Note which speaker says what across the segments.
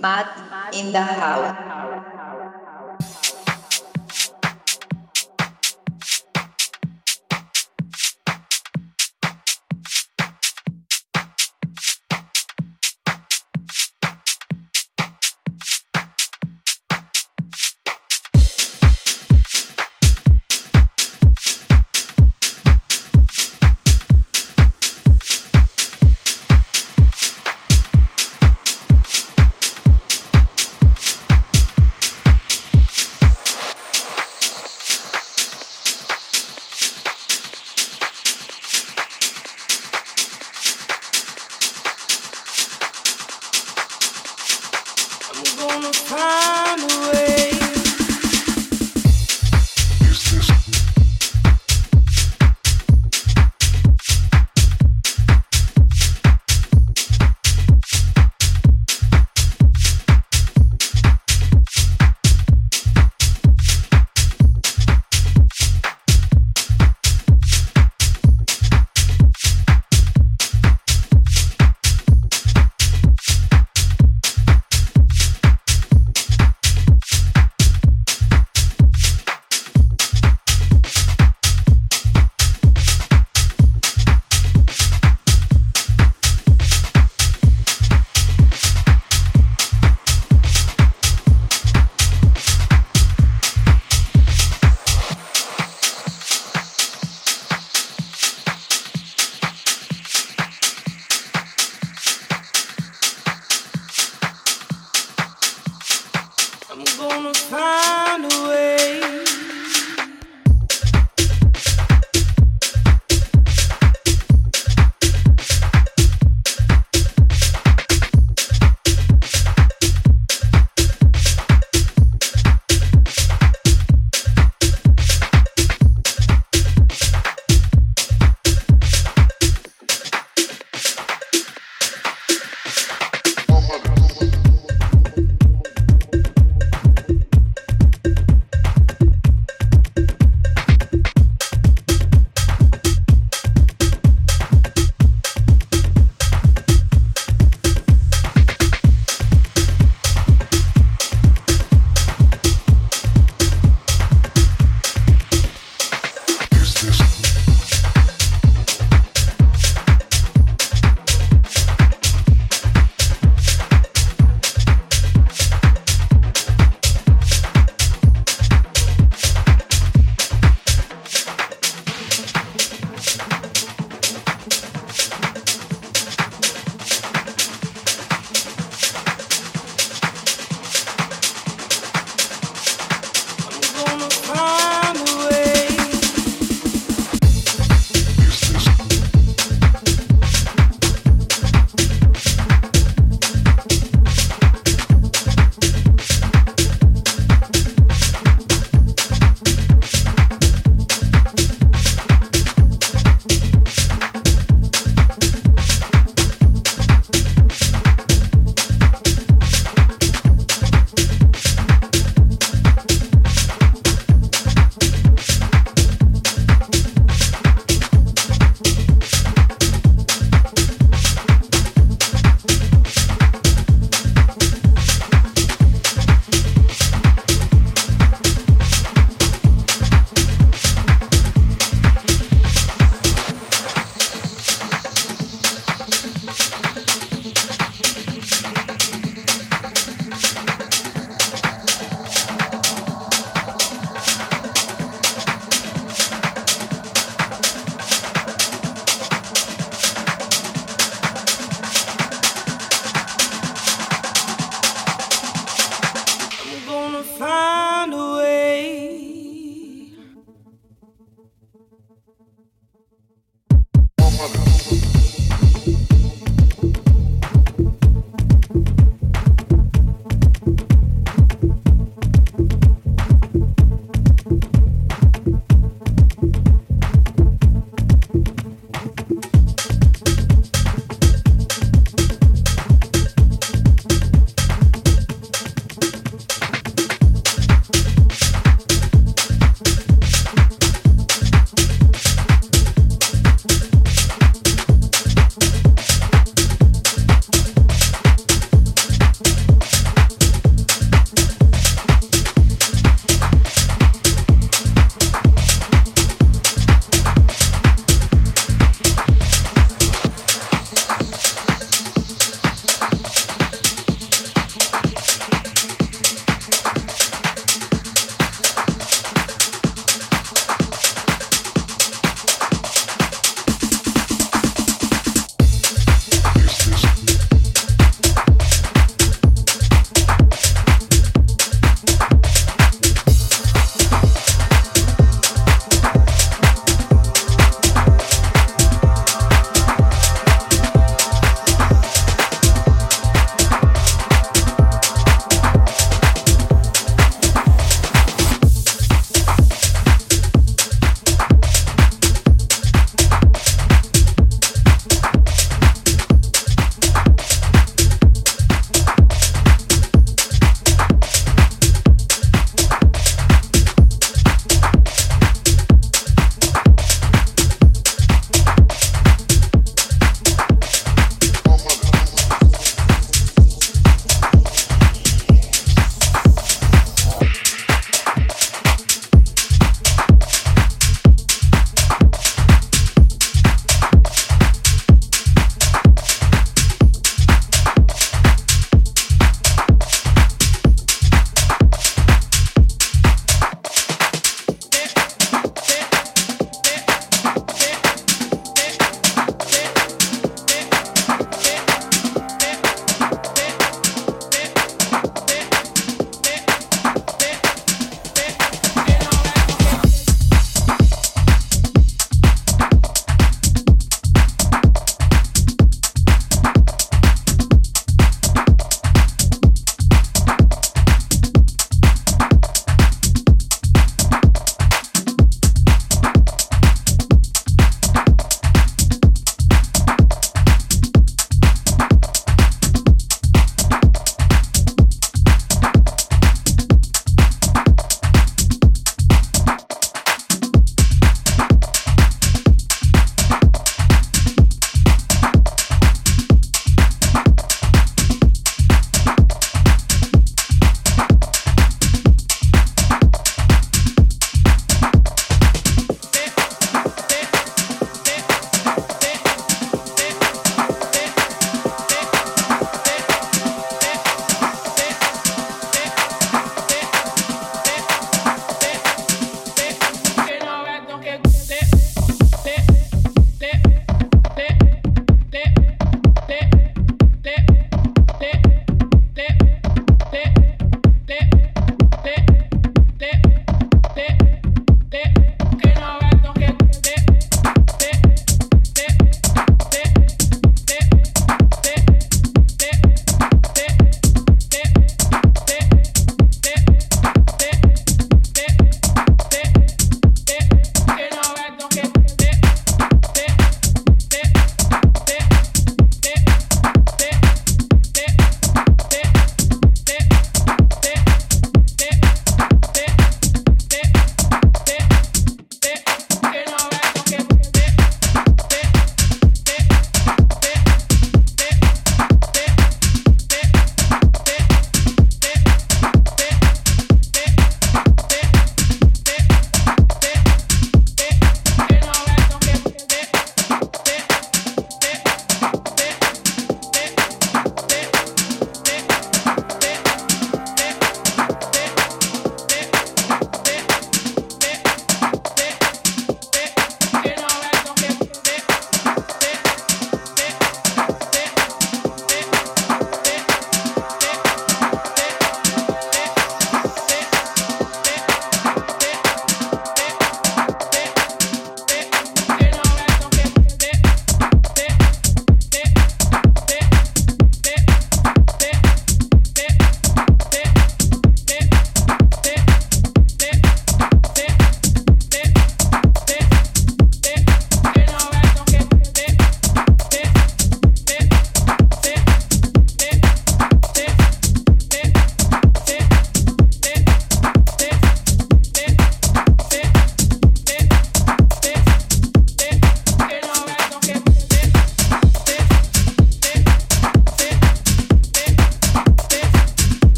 Speaker 1: Matt in the house.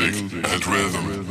Speaker 2: music and rhythm.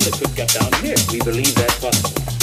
Speaker 2: That could get down here. We believe that's possible.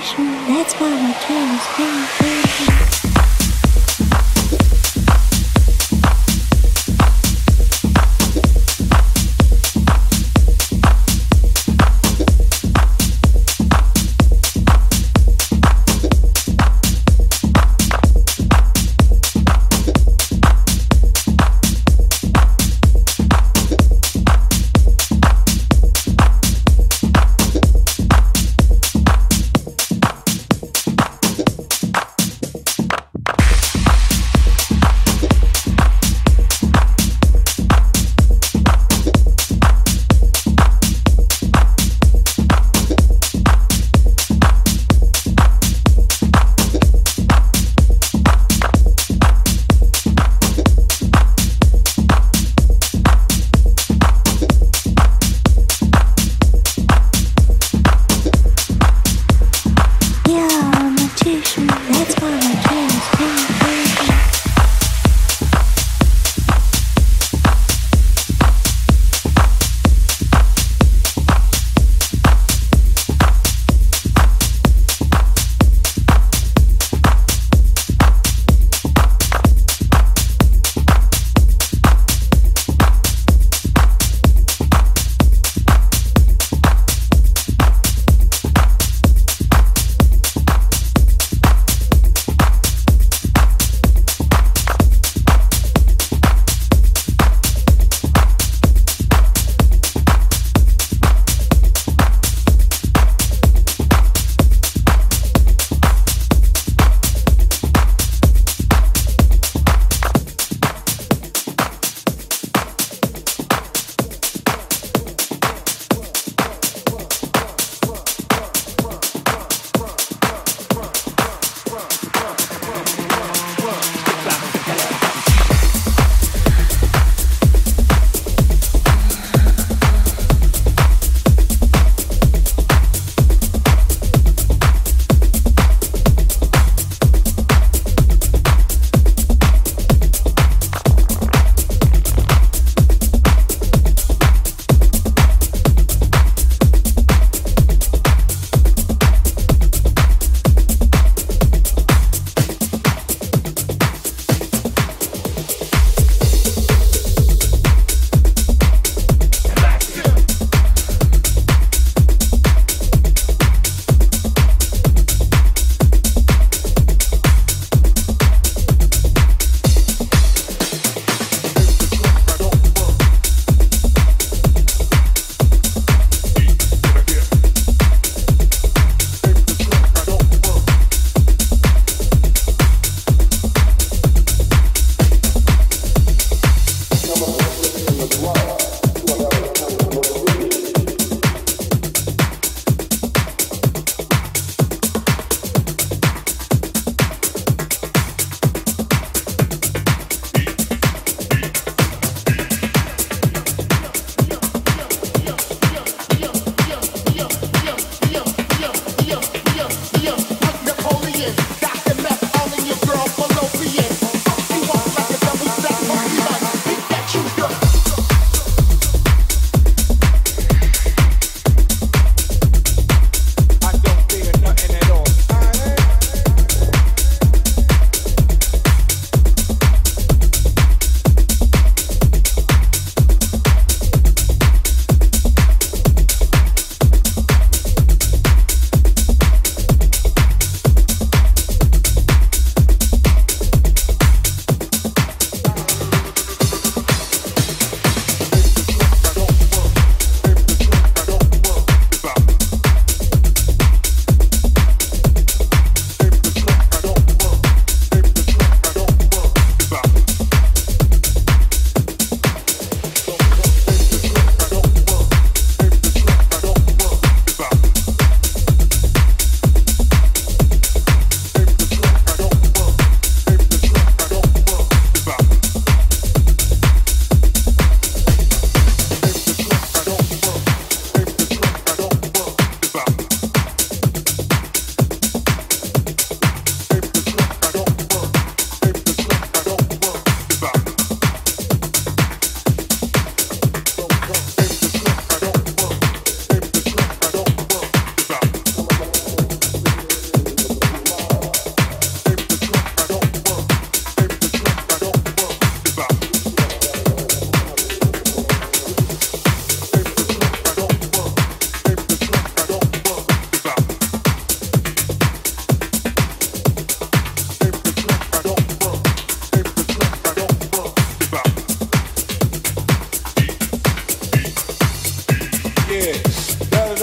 Speaker 2: station. That's why my cat is being free.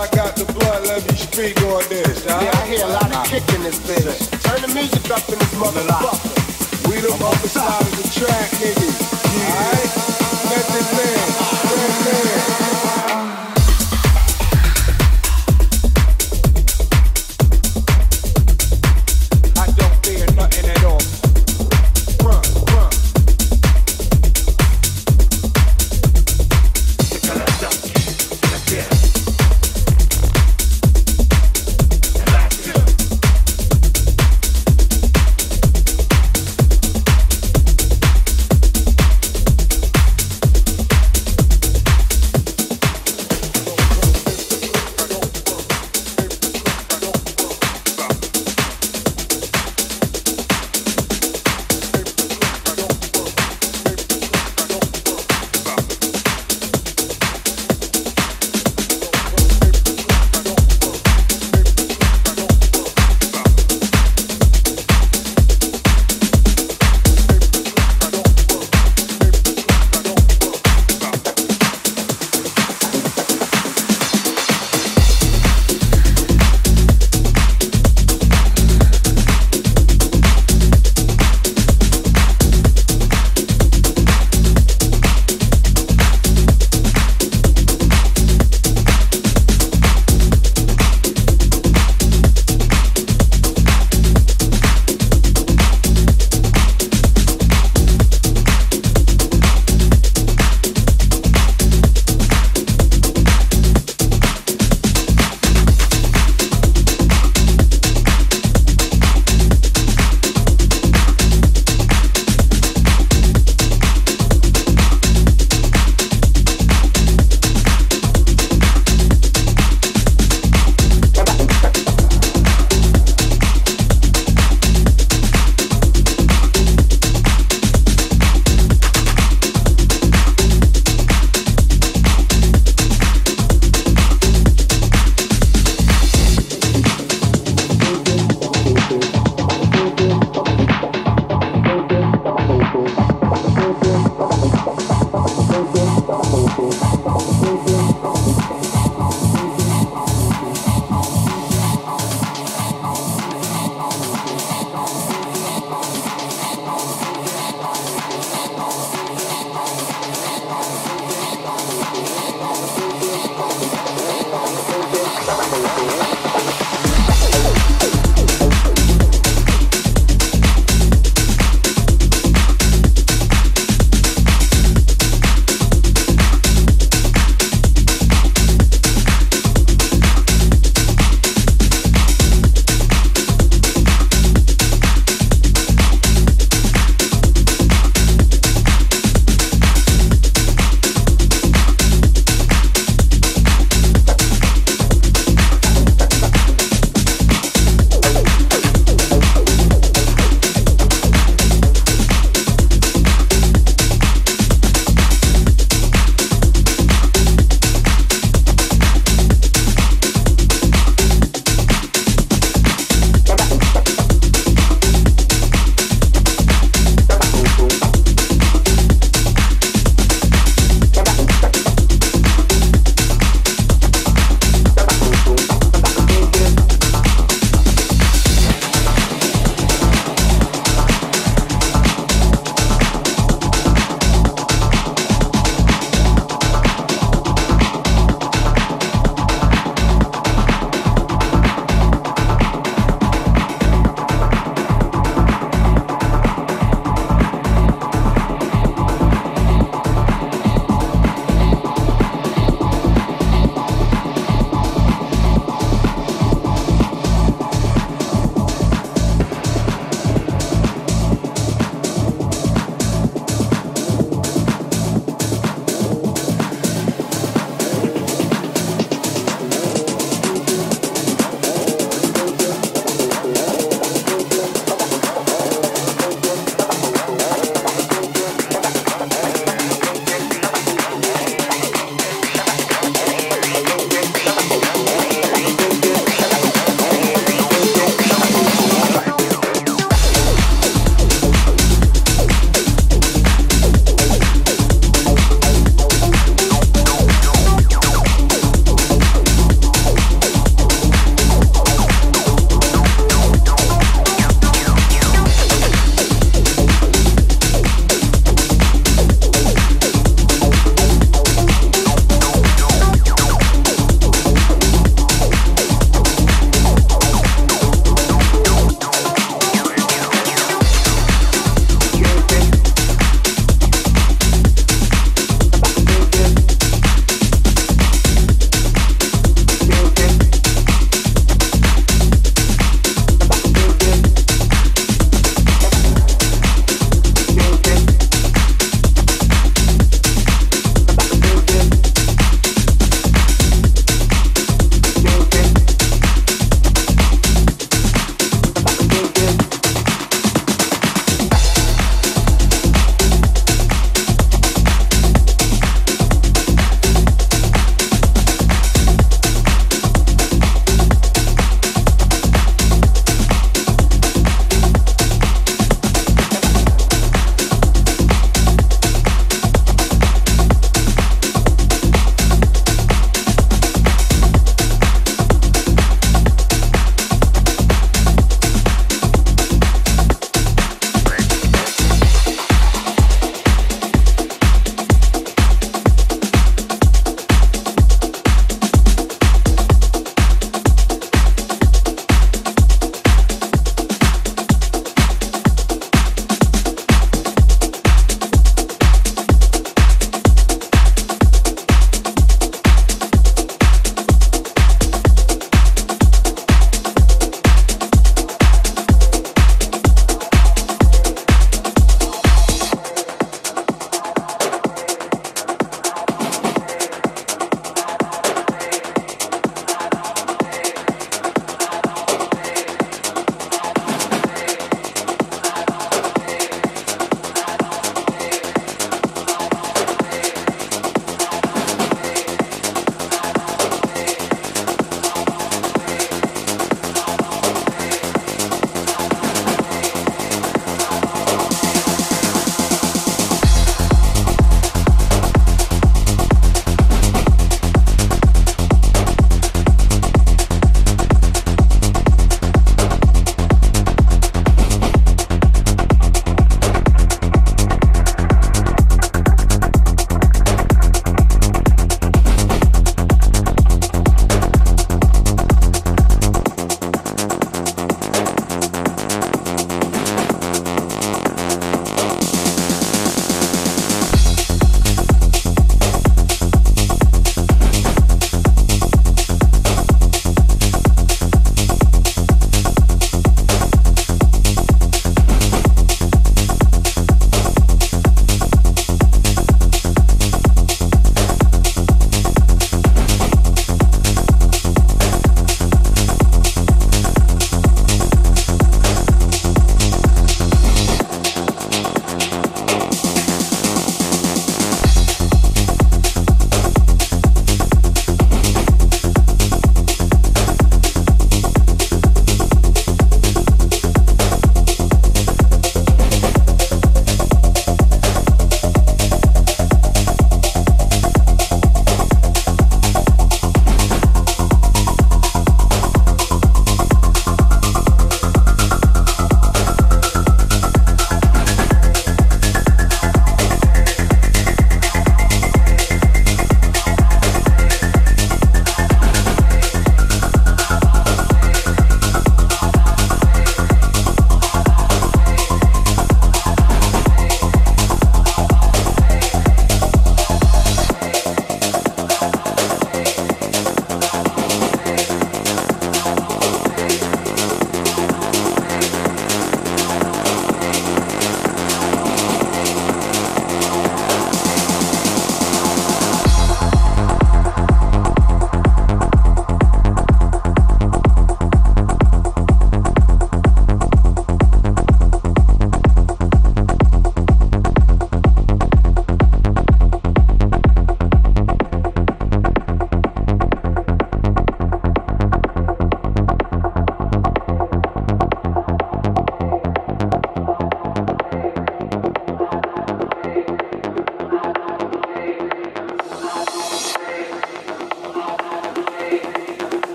Speaker 3: I got the blood, let me speak on this.
Speaker 4: Yeah, I hear a lot of kick in this bitch. Turn the music up in this motherfucker.
Speaker 3: We the other side of the track, niggas. Alright? Method man, man, man.